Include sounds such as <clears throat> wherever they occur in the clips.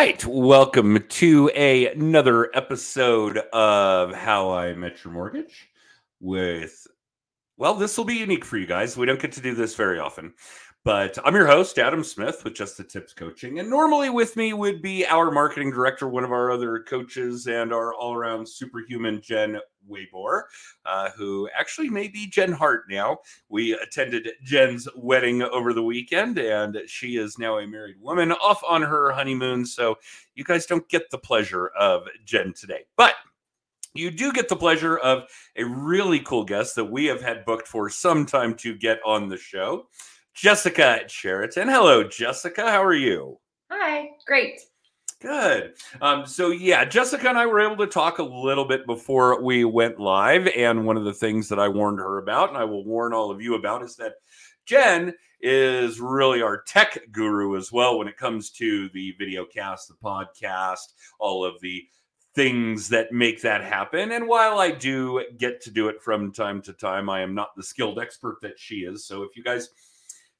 Right, welcome to a, another episode of How I Met Your Mortgage. With, well, this will be unique for you guys. We don't get to do this very often, but I'm your host, Adam Smith, with Just the Tips Coaching, and normally with me would be our marketing director, one of our other coaches, and our all-around superhuman Jen Waybor, uh, who actually may be Jen Hart now. We attended Jen's wedding over the weekend, and she is now a married woman off on her honeymoon. So you guys don't get the pleasure of Jen today. But you do get the pleasure of a really cool guest that we have had booked for some time to get on the show. Jessica Chariton. Hello, Jessica. How are you? Hi, great. Good. Um, so yeah, Jessica and I were able to talk a little bit before we went live, and one of the things that I warned her about, and I will warn all of you about, is that Jen is really our tech guru as well when it comes to the video cast, the podcast, all of the things that make that happen. And while I do get to do it from time to time, I am not the skilled expert that she is. So if you guys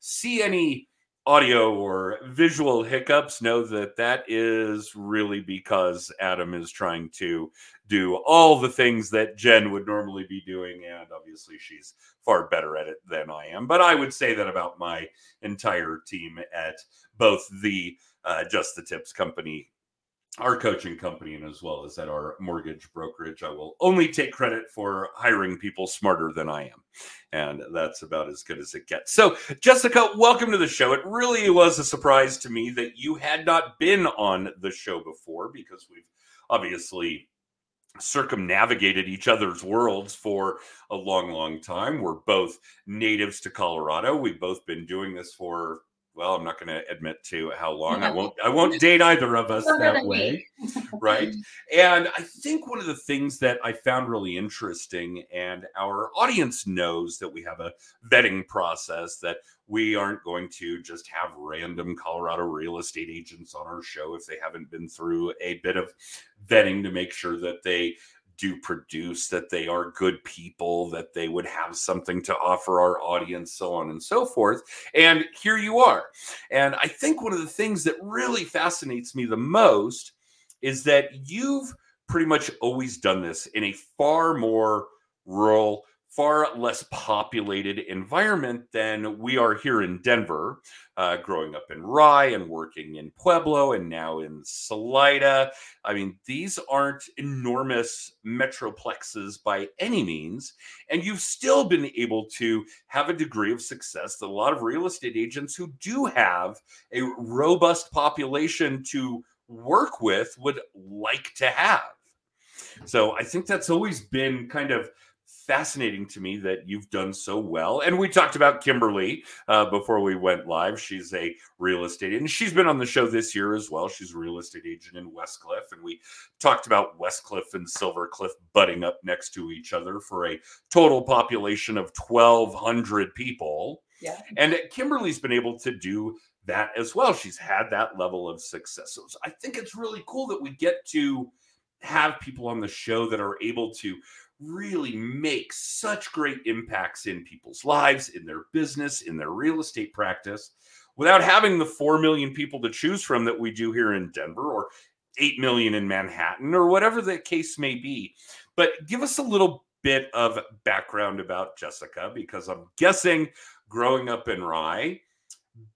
see any audio or visual hiccups, know that that is really because Adam is trying to do all the things that Jen would normally be doing. And obviously, she's far better at it than I am. But I would say that about my entire team at both the uh, Just the Tips company our coaching company and as well as at our mortgage brokerage. I will only take credit for hiring people smarter than I am. And that's about as good as it gets. So, Jessica, welcome to the show. It really was a surprise to me that you had not been on the show before because we've obviously circumnavigated each other's worlds for a long, long time. We're both natives to Colorado. We've both been doing this for well, I'm not going to admit to how long. I won't. I won't date either of us that way, <laughs> right? And I think one of the things that I found really interesting, and our audience knows that we have a vetting process that we aren't going to just have random Colorado real estate agents on our show if they haven't been through a bit of vetting to make sure that they do produce, that they are good people, that they would have something to offer our audience, so on and so forth. And here you are. And I think one of the things that really fascinates me the most is that you've pretty much always done this in a far more rural, far less populated environment than we are here in Denver, uh, growing up in Rye and working in Pueblo and now in Salida. I mean, these aren't enormous metroplexes by any means. And you've still been able to have a degree of success that a lot of real estate agents who do have a robust population to work with would like to have. So I think that's always been kind of fascinating to me that you've done so well. And we talked about Kimberly uh, before we went live. She's a real estate and she's been on the show this year as well. She's a real estate agent in Westcliffe. And we talked about Westcliffe and Silver Cliff butting up next to each other for a total population of 1,200 people. Yeah. And Kimberly's been able to do that as well. She's had that level of success. So I think it's really cool that we get to have people on the show that are able to really make such great impacts in people's lives, in their business, in their real estate practice, without having the 4 million people to choose from that we do here in Denver or 8 million in Manhattan or whatever the case may be. But give us a little bit of background about Jessica because I'm guessing growing up in Rye,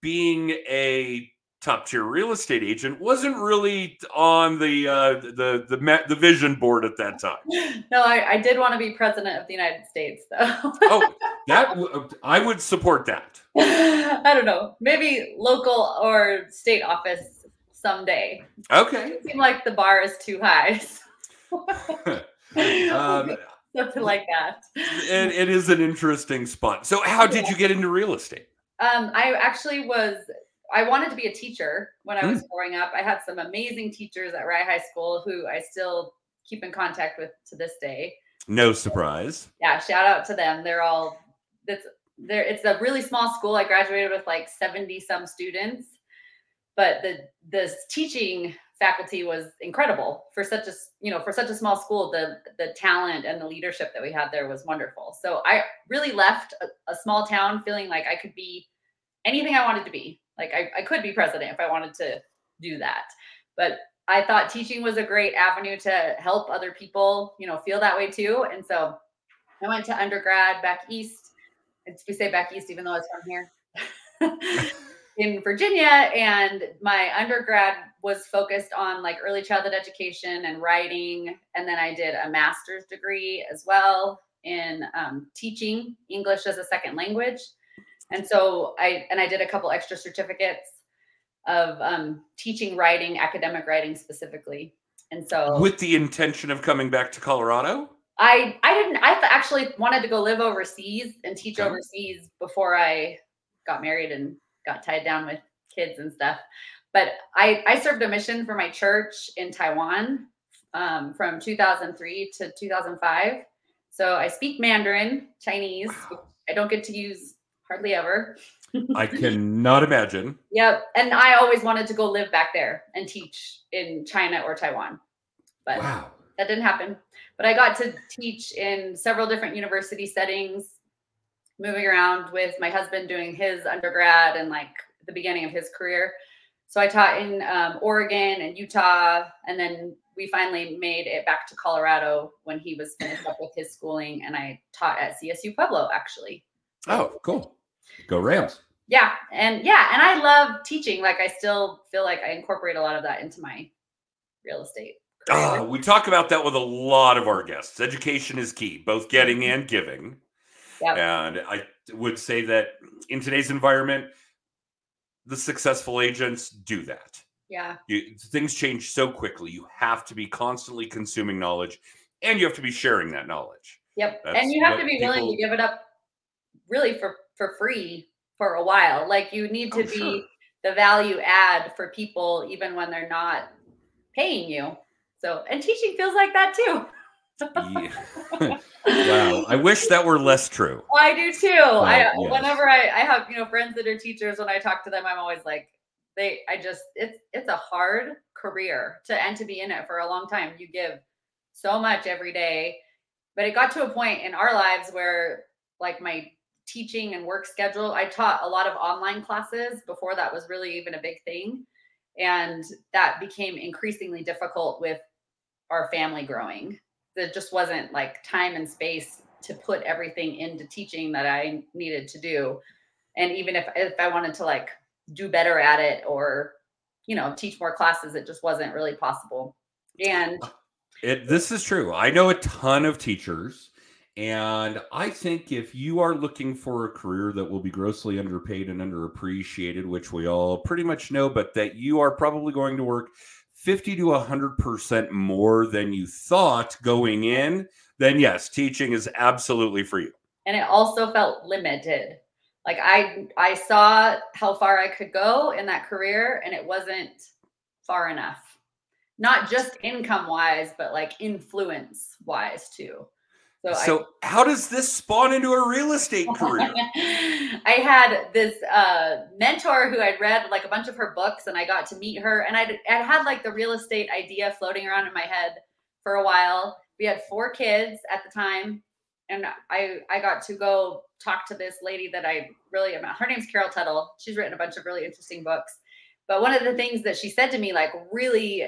being a top tier real estate agent wasn't really on the uh, the the the vision board at that time. <laughs> No, I, I did want to be president of the United States, though. oh, that <laughs> I would support that. <laughs> I don't know, maybe local or state office someday. Okay. It seemed like the bar is too high. um, Something like that. It, it is an interesting spot. So, how did you get into real estate? Um, I actually was I wanted to be a teacher when I was mm. growing up. I had some amazing teachers at Rye High School who I still keep in contact with to this day. No surprise. Yeah, shout out to them. They're all it's there it's a really small school. I graduated with like 70 some students, but the the teaching faculty was incredible for such a you know for such a small school the the talent and the leadership that we had there was wonderful so i really left a, a small town feeling like i could be anything i wanted to be like I, I could be president if I wanted to do that. but I thought teaching was a great avenue to help other people, you know, feel that way too. And so I went to undergrad back east. We say back east, even though it's from here <laughs> in Virginia. And my undergrad was focused on like early childhood education and writing. And then I did a master's degree as well in um, teaching English as a second language. And so I and I did a couple extra certificates of um, teaching writing, academic writing specifically. And so with the intention of coming back to Colorado? I I didn't I actually wanted to go live overseas and teach okay. overseas before I got married and got tied down with kids and stuff. But I I served a mission for my church in Taiwan um, from 2003 to 2005. So I speak Mandarin, Chinese. Wow. I don't get to use hardly ever. I <laughs> cannot imagine. Yep. And I always wanted to go live back there and teach in China or Taiwan. But wow. that didn't happen. But I got to teach in several different university settings, moving around with my husband doing his undergrad and like the beginning of his career. So I taught in um, Oregon and Utah, and then we finally made it back to Colorado when he was finished up with his schooling, and I taught at CSU Pueblo actually. Oh, cool. Go Rams. Yeah. And yeah. And I love teaching. Like I still feel like I incorporate a lot of that into my real estate. Oh, we talk about that with a lot of our guests. Education is key, both getting mm-hmm. and giving. Yep. And I would say that in today's environment, the successful agents do that. Yeah. You, things change so quickly. You have to be constantly consuming knowledge and you have to be sharing that knowledge. Yep. That's and you have to be people, willing to give it up really for for free for a while. Like you need to oh, be sure. the value add for people even when they're not paying you. So and teaching feels like that too. yeah. <laughs> wow. I wish that were less true. I do too. I yes. whenever I, I have, you know, friends that are teachers, when I talk to them, I'm always like, they I just it's it's a hard career to and to be in it for a long time. You give so much every day. But it got to a point in our lives where like my teaching and work schedule. I taught a lot of online classes before that was really even a big thing. And that became increasingly difficult with our family growing. There just wasn't like time and space to put everything into teaching that I needed to do. And even if if I wanted to like do better at it or you know teach more classes, it just wasn't really possible. And it, this is true. I know a ton of teachers and I think if you are looking for a career that will be grossly underpaid and underappreciated, which we all pretty much know, but that you are probably going to work 50 to 100% more than you thought going in, then yes, teaching is absolutely for you. And it also felt limited. Like I I saw how far I could go in that career and it wasn't far enough. Not just income wise, but like influence wise too. So, so I, how does this spawn into a real estate <laughs> career? I had this uh, mentor who I'd read like a bunch of her books, and I got to meet her. And I'd, I'd had like the real estate idea floating around in my head for a while. We had four kids at the time, and I I got to go talk to this lady that I really am. Her name's Carol Tuttle. She's written a bunch of really interesting books. But one of the things that she said to me, like, really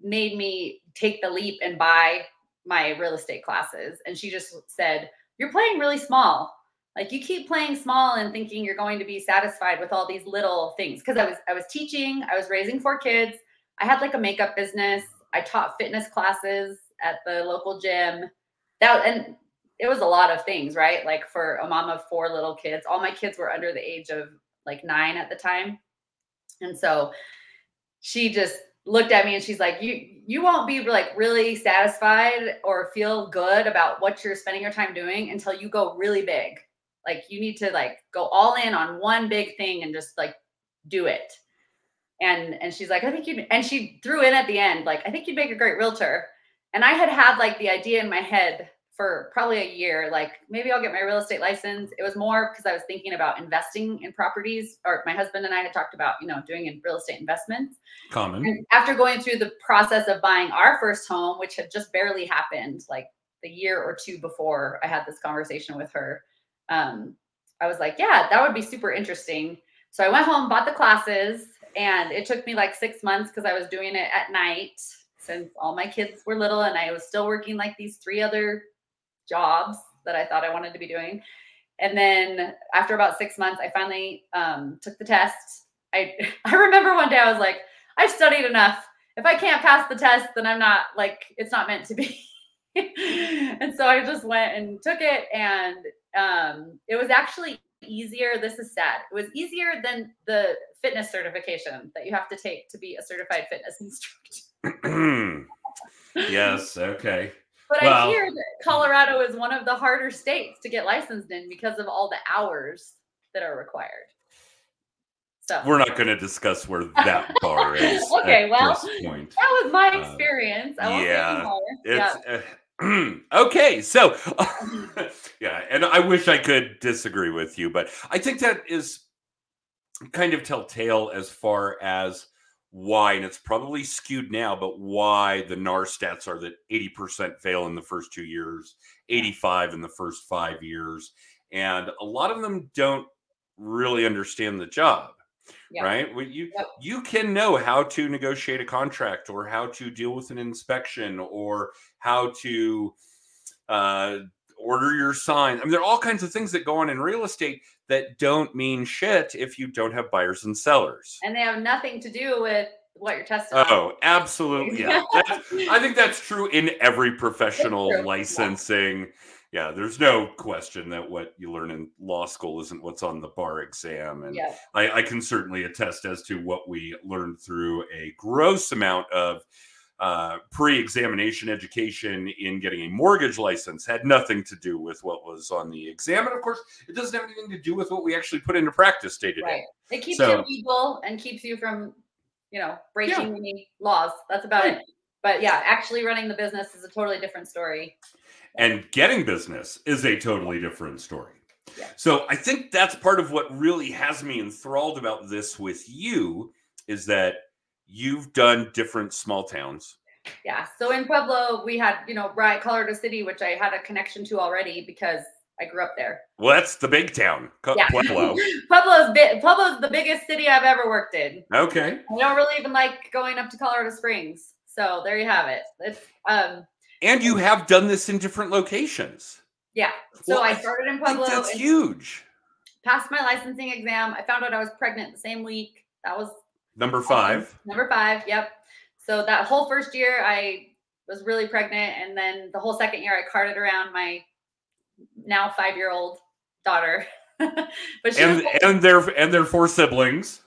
made me take the leap and buy my real estate classes and she just said you're playing really small. Like you keep playing small and thinking you're going to be satisfied with all these little things. Because i was i was teaching i was raising four kids. I had like a makeup business. I taught fitness classes at the local gym. That and it was a lot of things right? Like for a mom of four little kids all my kids were under the age of like nine at the time. And so she just looked at me and she's like, you you won't be like really satisfied or feel good about what you're spending your time doing until you go really big. Like you need to like go all in on one big thing and just like do it. And and she's like, I think you and she threw in at the end, like, I think you'd make a great realtor. And I had had like the idea in my head for probably a year like maybe i'll get my real estate license. It was more because i was thinking about investing in properties or my husband and i had talked about you know doing in real estate investments. Common. And after going through the process of buying our first home which had just barely happened like the year or two before i had this conversation with her um, i was like yeah that would be super interesting. So i went home bought the classes and it took me like six months because I was doing it at night since all my kids were little and I was still working like these three other jobs that I thought I wanted to be doing. And then after about six months, I finally um, took the test. I <laughs> I remember one day I was like, I've studied enough. If I can't pass the test, then I'm not like it's not meant to be. <laughs> and so I just went and took it, and um, it was actually easier. This is sad. It was easier than the fitness certification that you have to take to be a certified fitness <laughs> instructor. <clears throat> yes. Okay. But well, I hear that Colorado is one of the harder states to get licensed in because of all the hours that are required. So we're not going to discuss where that <laughs> bar is. okay, well, that was my uh, experience. Uh, yeah, it's. Yeah. Uh, <clears throat> okay, so <laughs> yeah, and I wish I could disagree with you, but I think that is kind of telltale as far as why, and it's probably skewed now, but why the NAR stats are that 80% fail in the first two years, 85 in the first five years. And a lot of them don't really understand the job. Yeah. Right. Well, you yep. you can know how to negotiate a contract or how to deal with an inspection or how to uh, order your sign. I mean, there are all kinds of things that go on in real estate that don't mean shit if you don't have buyers and sellers. And they have nothing to do with what you're testing. Oh, absolutely. Yeah. I think that's true in every professional licensing. Yeah. yeah. there's no question that what you learn in law school isn't what's on the bar exam. And yeah. I, I can certainly attest as to what we learned through a gross amount of uh, pre-examination education in getting a mortgage license had nothing to do with what was on the exam, and of course, it doesn't have anything to do with what we actually put into practice day to day. Right. It keeps so, you legal and keeps you from, you know, breaking yeah. any laws. That's about right. it. But yeah, actually running the business is a totally different story. And getting business is a totally different story. Yeah. So I think that's part of what really has me enthralled about this with you is that you've done different small towns. Yeah. So in Pueblo, we had, you know, Bryant, Colorado City, which I had a connection to already because I grew up there. Well, that's the big town, yeah. Pueblo. Pueblo's big. Pueblo's the biggest city I've ever worked in. Okay. I don't really even like going up to Colorado Springs. So there you have it. It's um. And you have done this in different locations. Yeah. So well, I started in Pueblo. that's huge. Passed my licensing exam. I found out I was pregnant the same week. That was Number five. Number five. Yep. So that whole first year, I was really pregnant, and then the whole second year, I carted around my now five year old daughter. <laughs> but she and and their and their four siblings.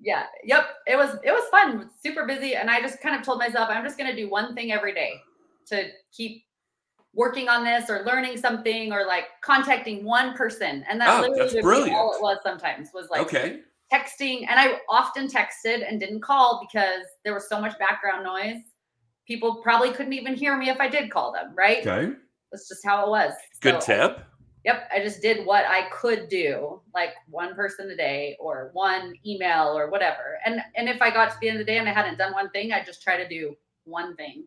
Yeah. Yep. It was it was fun. Super busy, and I just kind of told myself I'm just going to do one thing every day to keep working on this or learning something or like contacting one person and that oh, literally all it was sometimes was like okay texting and I often texted and didn't call because there was so much background noise. People probably couldn't even hear me if I did call them, right? Okay. That's just how it was. Good so, tip. Yep. I just did what I could do, like one person a day or one email or whatever. And and if I got to the end of the day and I hadn't done one thing, I just try to do one thing.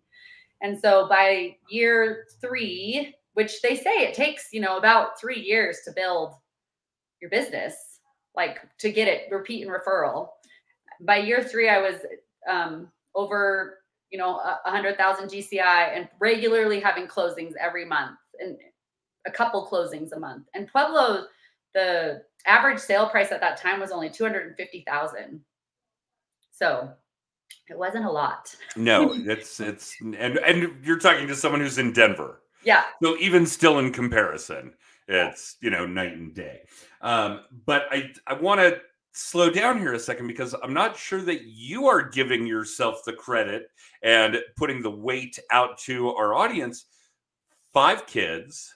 And so by year three, which they say it takes, you know, about three years to build your business like to get it repeat and referral. By year three, I was um, over, you know, a hundred thousand GCI and regularly having closings every month and a couple closings a month. And Pueblo, the average sale price at that time was only 250,000. So it wasn't a lot. no, <laughs> it's, it's, and, and you're talking to someone who's in Denver. Yeah. So even still in comparison, it's, you know, night and day. Um, but I, I want to slow down here a second because I'm not sure that you are giving yourself the credit and putting the weight out to our audience. Five kids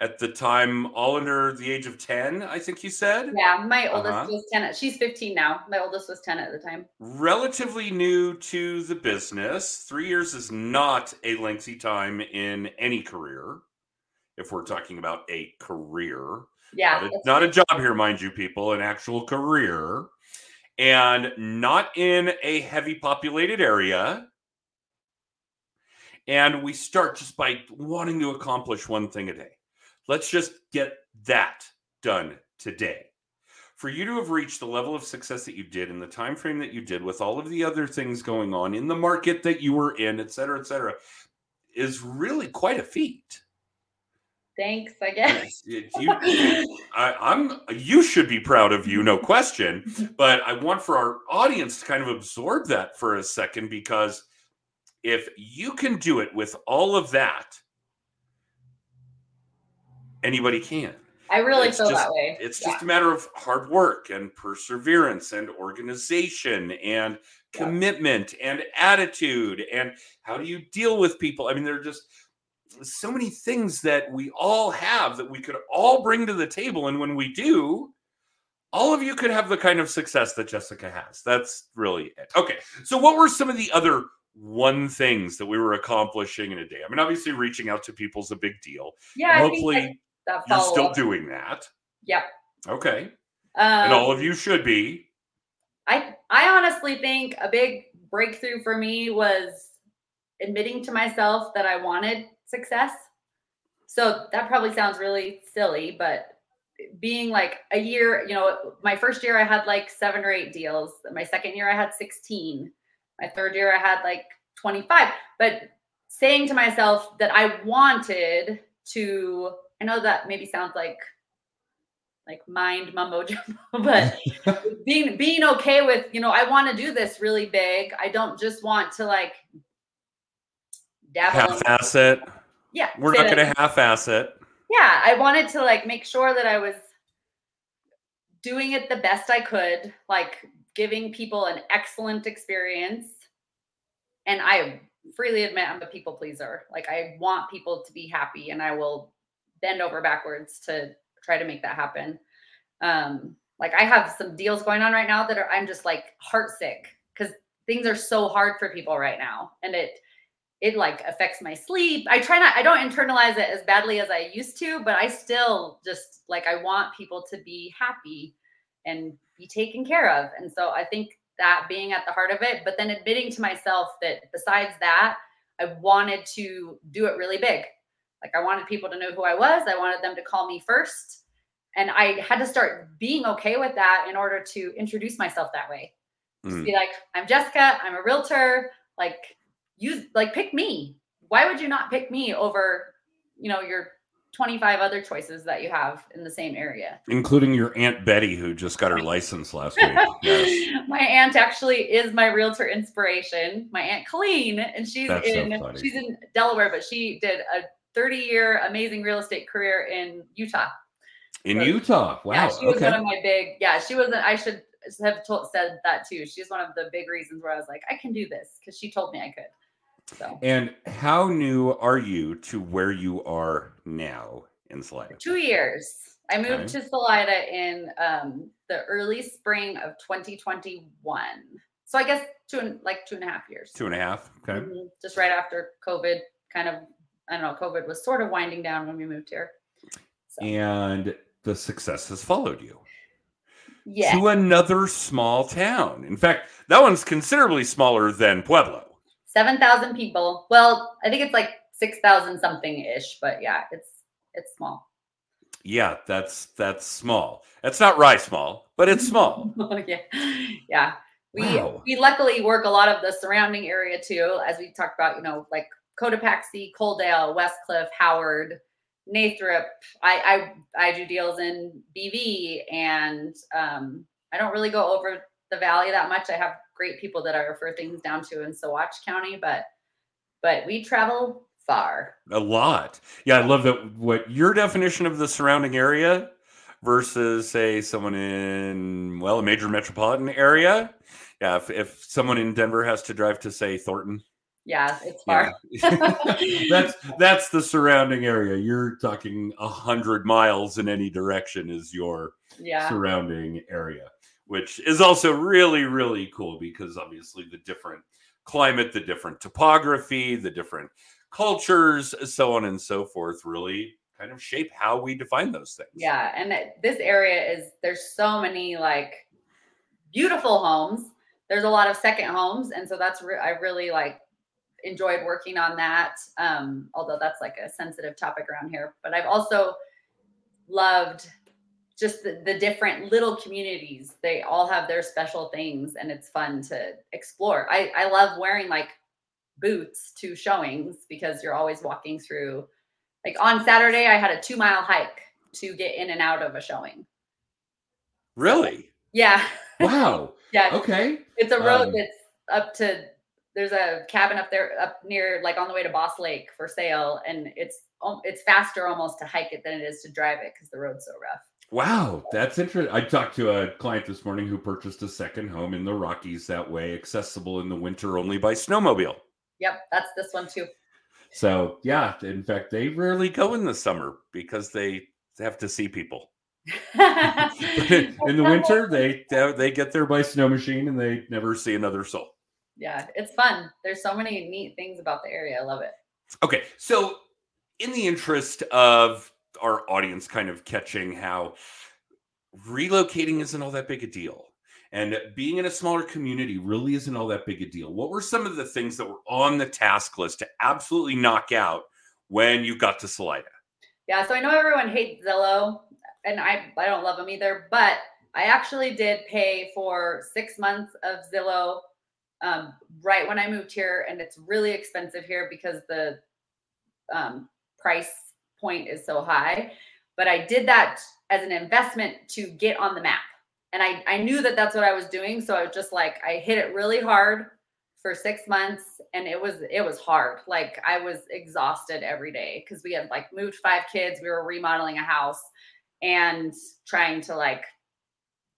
at the time, all under the age of 10, I think you said. Yeah, my oldest uh-huh. was 10. She's 15 now. My oldest was 10 at the time. Relatively new to the business. Three years is not a lengthy time in any career, if we're talking about a career. Yeah. Not a, not a job here, mind you, people, an actual career. And not in a heavy populated area. And we start just by wanting to accomplish one thing a day. Let's just get that done today. for you to have reached the level of success that you did in the time frame that you did with all of the other things going on in the market that you were in, et cetera, et cetera, is really quite a feat. Thanks, I guess. You, I, I'm you should be proud of you, no question. But I want for our audience to kind of absorb that for a second because if you can do it with all of that, anybody can. I really It's feel just- that way. It's Yeah. just a matter of hard work and perseverance and organization and Yeah. commitment and attitude and how do you deal with people. I mean, there are just so many things that we all have that we could all bring to the table. And when we do, all of you could have the kind of success that Jessica has. That's really it. Okay. So, what were some of the other one things that we were accomplishing in a day? I mean, obviously, reaching out to people is a big deal. Yeah, Hopefully, that, you're still doing that. Yep. Okay. Um, and all of you should be. I I honestly think a big breakthrough for me was admitting to myself that I wanted success. So that probably sounds really silly, but being like a year, you know, my first year I had like 7 or 8 deals. My second year I had 16. My third year I had like 25. But saying to myself that I wanted to I know that maybe sounds like like mind mumbo jumbo, <laughs> but <laughs> being being okay with you know i want to do this really big i don't just want to like dabble Half-ass it. yeah We're not going to half-ass it. yeah i wanted to like make sure that i was doing it the best i could like giving people an excellent experience and i freely admit i'm a people pleaser like i want people to be happy and i will bend over backwards to try to make that happen. Um like i have some deals going on right now that are i'm just like heartsick because things are so hard for people right now and it it like affects my sleep. I try not i don't internalize it as badly as i used to but i still just like i want people to be happy and be taken care of. And so i think that being at the heart of it but then admitting to myself that besides that i wanted to do it really big like i wanted people to know who i was i wanted them to call me first and i had to start being okay with that in order to introduce myself that way just Mm. be like i'm jessica i'm a realtor like use like pick me why would you not pick me over you know your 25 other choices that you have in the same area Including your Aunt Betty, who just got her <laughs> license last week. Yes. my aunt actually is my realtor inspiration my aunt colleen and she's That's in funny. she's in delaware but she did a 30 year amazing real estate career in utah In Right. Utah. Wow. yeah she was okay. one of my big yeah she was i should have told, said that too she's one of the big reasons where i was like i can do this because she told me i could so And how new are you to where you are now in Salida? two years. I moved Okay. to Salida in um, the early spring of 2021. So I guess two and like two and a half years. Two and a half. Okay. Mhm, Just right after COVID, kind of. I don't know. COVID was sort of winding down when we moved here. So, And the success has followed you yeah, to another small town. In fact, that one's considerably smaller than Pueblo. seven thousand people. Well, I think it's like six thousand something ish, but yeah, it's it's small. Yeah, that's that's small. That's not rye small, but it's small. <laughs> yeah, yeah. We Wow. we luckily work a lot of the surrounding area too, as we talked about. You know, like Cotopaxi, Coaldale, Westcliffe, Howard, Nathrop. I I I do deals in BV, and um, I don't really go over the valley that much. I have great people that I refer things down to in Saguache County, but but we travel far. A lot. Yeah, I love that. What your definition of the surrounding area versus, say, someone in well, a major metropolitan area. Yeah, if, if someone in Denver has to drive to say Thornton, Yeah, it's far. yeah. <laughs> that's that's the surrounding area. You're talking a hundred miles in any direction is your Yeah. surrounding area, which is also really, really cool because obviously the different climate, the different topography, the different cultures, so on and so forth, really kind of shape how we define those things. Yeah, and this area is there's so many like beautiful homes. There's a lot of second homes, and so that's re- I really like enjoyed working on that. Um, although that's like a sensitive topic around here, but I've also loved just the, the different little communities. They all have their special things, and it's fun to explore. I I love wearing like boots to showings because you're always walking through. Like on Saturday, I had a two mile hike to get in and out of a showing. Really? Yeah. <laughs> Wow. yeah. Okay. It's a road Um, that's up to there's a cabin up there up near like on the way to Boss Lake for sale and it's um, it's faster almost to hike it than it is to drive it because the road's so rough. Wow, that's interesting. I talked to a client this morning who purchased a second home in the Rockies that way, accessible in the winter only by snowmobile. Yep, that's this one too. So, yeah, in fact, they rarely go in the summer because they have to see people. <laughs> <laughs> in the winter, they they get there by snow machine and they never see another soul. Yeah, it's fun. There's so many neat things about the area. I love it. Okay, so in the interest of our audience kind of catching how relocating isn't all that big a deal and being in a smaller community really isn't all that big a deal, what were some of the things that were on the task list to absolutely knock out when you got to Salida? Yeah, so I know everyone hates Zillow, and I I don't love them either, but I actually did pay for six months of Zillow um, right when I moved here, and it's really expensive here because the um, price point is so high. But I did that as an investment to get on the map, and I I knew that that's what I was doing, so I was just like I hit it really hard for six months and it was it was hard. Like i was exhausted every day because we had like moved five kids. We were remodeling a house and trying to like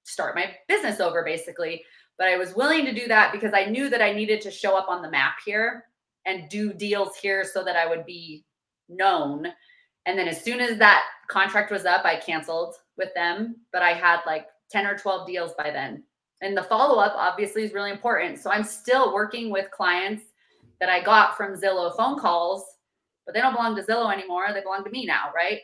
start my business over basically but i was willing to do that because i knew that i needed to show up on the map here and do deals here so that i would be known and then as soon as that contract was up i canceled with them but i had like 10 or 12 deals by then and the follow up obviously is really important. So I'm still working with clients that I got from Zillow phone calls, but they don't belong to Zillow anymore. They belong to me now, right?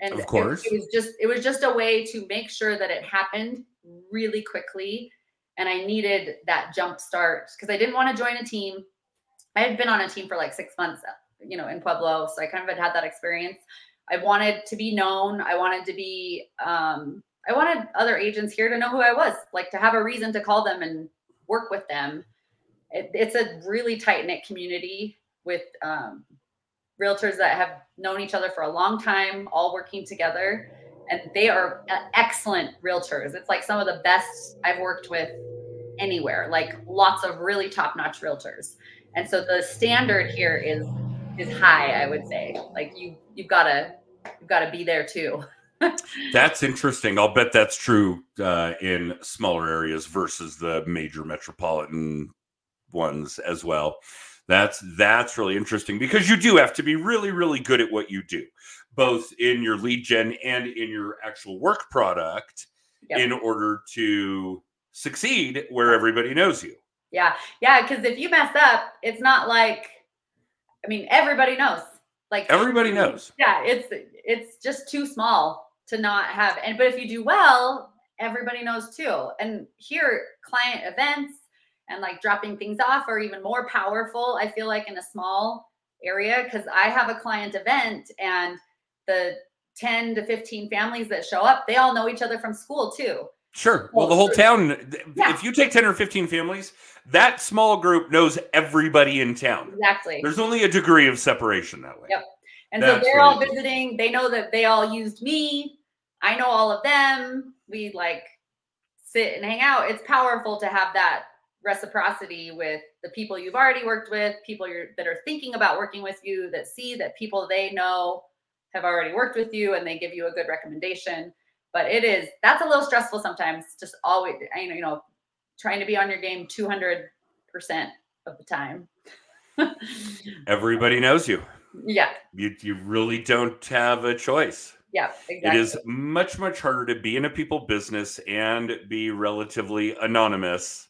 And Of it- course. it, was just it was just a way to make sure that it happened really quickly. And I needed that jump start because I didn't want to join a team. I had been on a team for like six months, you know, in Pueblo, so I kind of had had that experience. I wanted to be known. I wanted to be um, I wanted other agents here to know who I was, like to have a reason to call them and work with them. It, it's a really tight knit community with um, realtors that have known each other for a long time, all working together. And they are uh, excellent realtors. It's like some of the best I've worked with anywhere, like lots of really top notch realtors. And so the standard here is is high, I would say. Like you you've gotta you've gotta be there too. <laughs> That's interesting. I'll bet that's true uh, in smaller areas versus the major metropolitan ones as well. That's that's really interesting because you do have to be really really good at what you do, both in your lead gen and in your actual work product, Yep. in order to succeed where everybody knows you. Yeah, yeah. Because if you mess up, it's not like, I mean, everybody knows. Like Everybody knows. Yeah, it's it's just too small to not have. And but if you do well, everybody knows too. And here, client events and like dropping things off are even more powerful. I feel like in a small area because I have a client event and the 10 to 15 families that show up, they all know each other from school too. Sure. Well, Well, the whole town, Yeah. if you take 10 or 15 families, that small group knows everybody in town. Exactly. There's only a degree of separation that way. Yep. And That's so they're all visiting. They know that they all used me. I know all of them. We like sit and hang out. It's powerful to have that reciprocity with the people you've already worked with, people you're that are thinking about working with you, that see that people they know have already worked with you and they give you a good recommendation. But it is that's a little stressful sometimes. Just always, you know, you know, trying to be on your game 200 percent of the time. <laughs> Everybody knows you. yeah, You you really don't have a choice. yeah, exactly. It is much much harder to be in a people business and be relatively anonymous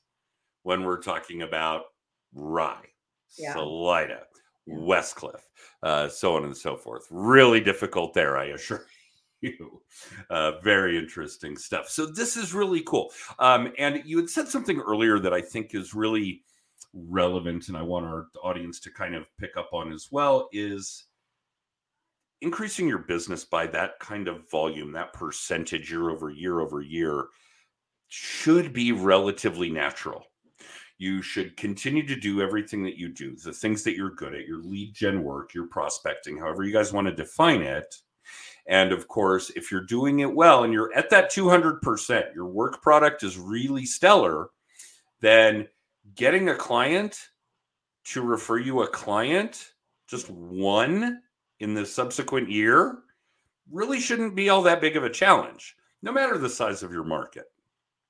when we're talking about Rye, Yeah. Salida. Westcliffe, uh, so on and so forth. Really difficult there, I assure you. Uh, very interesting stuff. So this is really cool. Um, and you had said something earlier that I think is really relevant, and I want our audience to kind of pick up on as well. Is increasing your business by that kind of volume, that percentage year over year over year, should be relatively natural. You should continue to do everything that you do, the things that you're good at, your lead gen work, your prospecting, however you guys want to define it. And of course, if you're doing it well and you're at that 200%, your work product is really stellar, then getting a client to refer you a client, just one in the subsequent year, really shouldn't be all that big of a challenge, no matter the size of your market.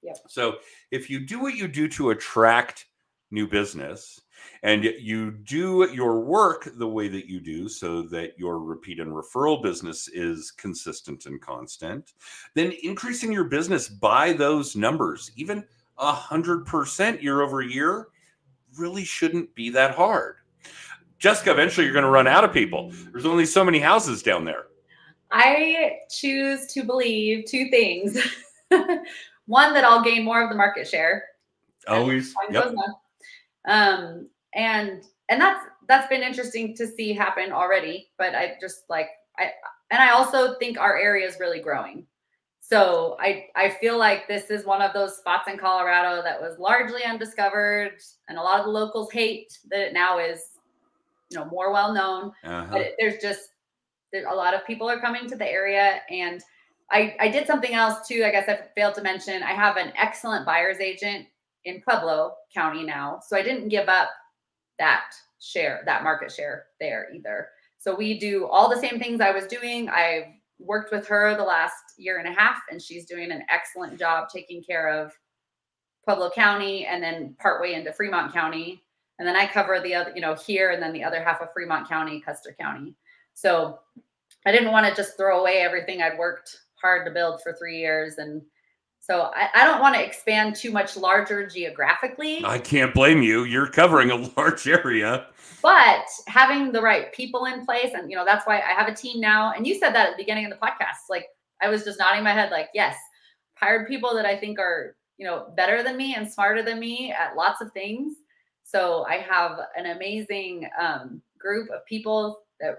Yep. So if you do what you do to attract new business and you do your work the way that you do so that your repeat and referral business is consistent and constant, then increasing your business by those numbers, even a hundred percent year over year, really shouldn't be that hard. Jessica, eventually you're going to run out of people. There's only so many houses down there. I choose to believe two things. <laughs> One, that I'll gain more of the market share. Always. Yep. Um, and and that's that's been interesting to see happen already. But I just like I and I also think our area is really growing. So I I feel like this is one of those spots in Colorado that was largely undiscovered, and a lot of the locals hate that it now is, you know, more well known. Uh-huh. But it, there's just there, a lot of people are coming to the area, and I I did something else too. I guess I failed to mention. I have an excellent buyer's agent in Pueblo County now, so I didn't give up that share, that market share there either. So we do all the same things I was doing. I've worked with her the last year and a half, and she's doing an excellent job taking care of Pueblo County and then partway into Fremont County. And then I cover the other, you know, here and then the other half of Fremont County, Custer County. So I didn't want to just throw away everything I'd worked hard to build for three years. And so I, I don't want to expand too much larger geographically. I can't blame you. You're covering a large area but having the right people in place and you know that's why i have a team now and you said that at the beginning of the podcast like i was just nodding my head like yes hired people that i think are you know better than me and smarter than me at lots of things so i have an amazing um, group of people that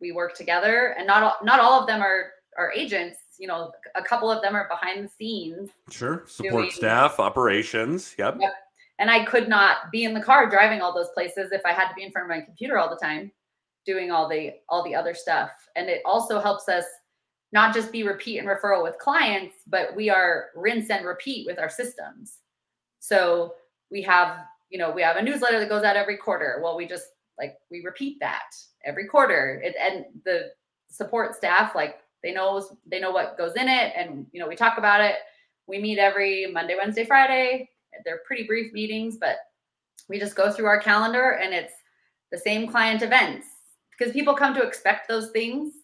we work together and not all, not all of them are are agents you know a couple of them are behind the scenes sure support doing, staff operations yep. yep and I could not be in the car driving all those places if I had to be in front of my computer all the time doing all the all the other stuff. And it also helps us not just be repeat and referral with clients, but we are rinse and repeat with our systems. So we have, you know, we have a newsletter that goes out every quarter. Well, we just like we repeat that every quarter. It, and the support staff like they know they know what goes in it and you know we talk about it. We meet every Monday, Wednesday, Friday. They're pretty brief meetings, but we just go through our calendar and it's the same client events. Because people come to expect those things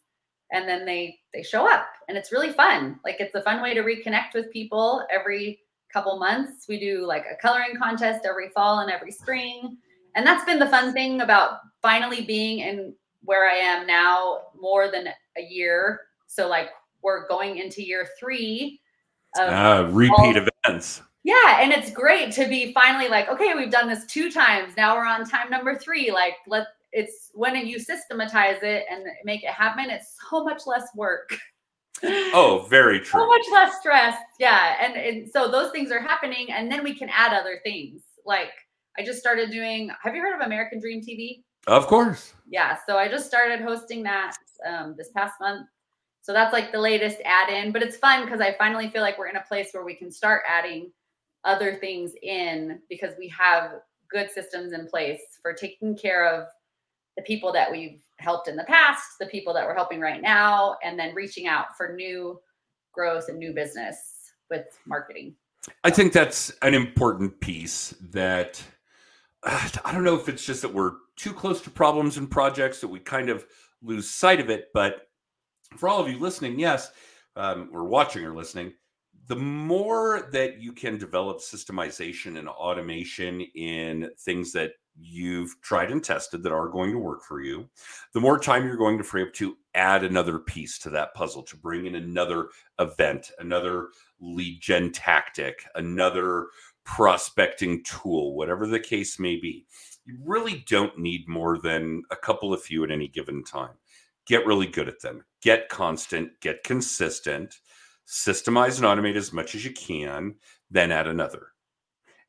and then they they show up and it's really fun. Like it's a fun way to reconnect with people every couple months. We do like a coloring contest every fall and every spring. And that's been the fun thing about finally being in where i am now more than a year so like we're going into year three of uh, repeat all, events. Yeah and it's great to be finally like okay we've done this two times. Now we're on time number three. Like let it's when you systematize it and make it happen it's so much less work. <laughs> Oh very true. so much less stress. Yeah and, and so those things are happening and then we can add other things. Like i just started doing have you heard of american dream tv of course. Yeah so i just started hosting that um, this past month so that's like the latest add in but it's fun because i finally feel like we're in a place where we can start adding other things in because we have good systems in place for taking care of the people that we've helped in the past, the people that we're helping right now, and then reaching out for new growth and new business with marketing. I think that's an important piece that uh, I don't know if it's just that we're too close to problems and projects that we kind of lose sight of it. But for all of you listening, yes, um, or watching or listening, the more that you can develop systemization and automation in things that you've tried and tested that are going to work for you, the more time you're going to free up to add another piece to that puzzle, to bring in another event, another lead gen tactic, another prospecting tool, whatever the case may be. You really don't need more than a couple of few at any given time. Get really good at them, get constant, get consistent, systemize and automate as much as you can, then add another,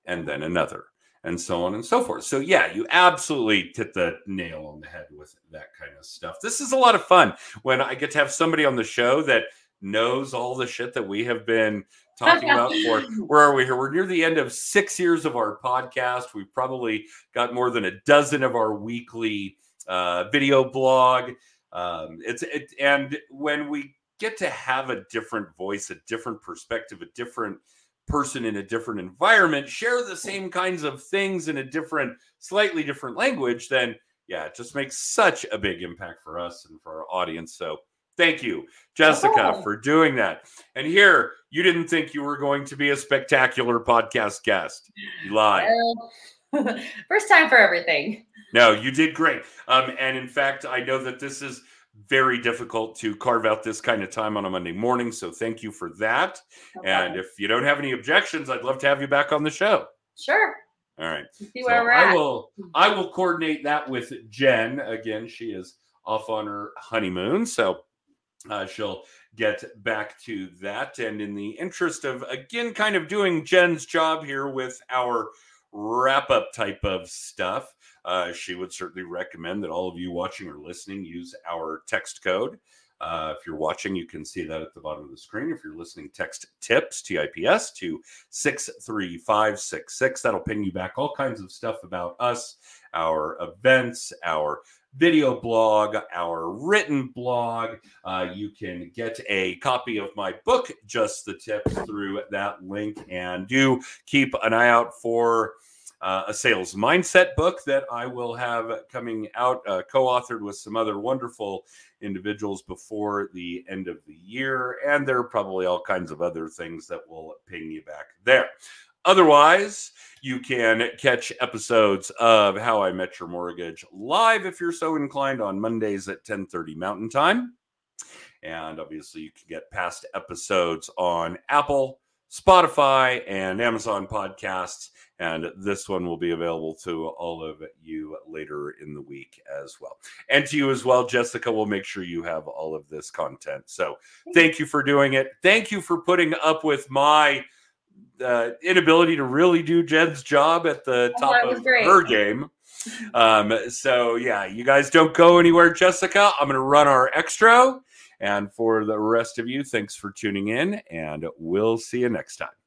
and then another, and so on and so forth. So, yeah, you absolutely hit the nail on the head with that kind of stuff. This is a lot of fun when I get to have somebody on the show that knows all the shit that we have been talking about for <laughs> where are we here? We're near the end of six years of our podcast. We've probably got more than a dozen of our weekly uh, video blog. Um, it's it, and when we get to have a different voice, a different perspective, a different person in a different environment share the same kinds of things in a different, slightly different language, then yeah, it just makes such a big impact for us and for our audience. So thank you, Jessica, for doing that. And here, you didn't think you were going to be a spectacular podcast guest. You lied. <laughs> First time for everything. No, you did great. Um, and in fact, I know that this is very difficult to carve out this kind of time on a Monday morning. So thank you for that. Okay. And if you don't have any objections, I'd love to have you back on the show. Sure. All right. See where so we're I will I will coordinate that with Jen. Again, she is off on her honeymoon. So uh, she'll get back to that. And in the interest of, again, kind of doing Jen's job here with our wrap up type of stuff, uh, she would certainly recommend that all of you watching or listening use our text code. Uh, if you're watching, you can see that at the bottom of the screen. If you're listening, text TIPS, T I P S, to 63566. That'll ping you back all kinds of stuff about us, our events, our video blog, our written blog. Uh, you can get a copy of my book, Just the Tip, through that link. And do keep an eye out for uh, a sales mindset book that I will have coming out, uh, co authored with some other wonderful individuals before the end of the year. And there are probably all kinds of other things that will ping you back there. Otherwise, you can catch episodes of How I Met Your Mortgage live if you're so inclined on Mondays at 10:30 Mountain Time. And obviously, you can get past episodes on Apple, Spotify, and Amazon podcasts. And this one will be available to all of you later in the week as well. And to you as well, Jessica we'll make sure you have all of this content. So thank you for doing it. Thank you for putting up with my uh, inability to really do Jen's job at the oh, top of great. her game. Um, so yeah, you guys don't go anywhere, Jessica. I'm going to run our extra. And for the rest of you, thanks for tuning in, and we'll see you next time.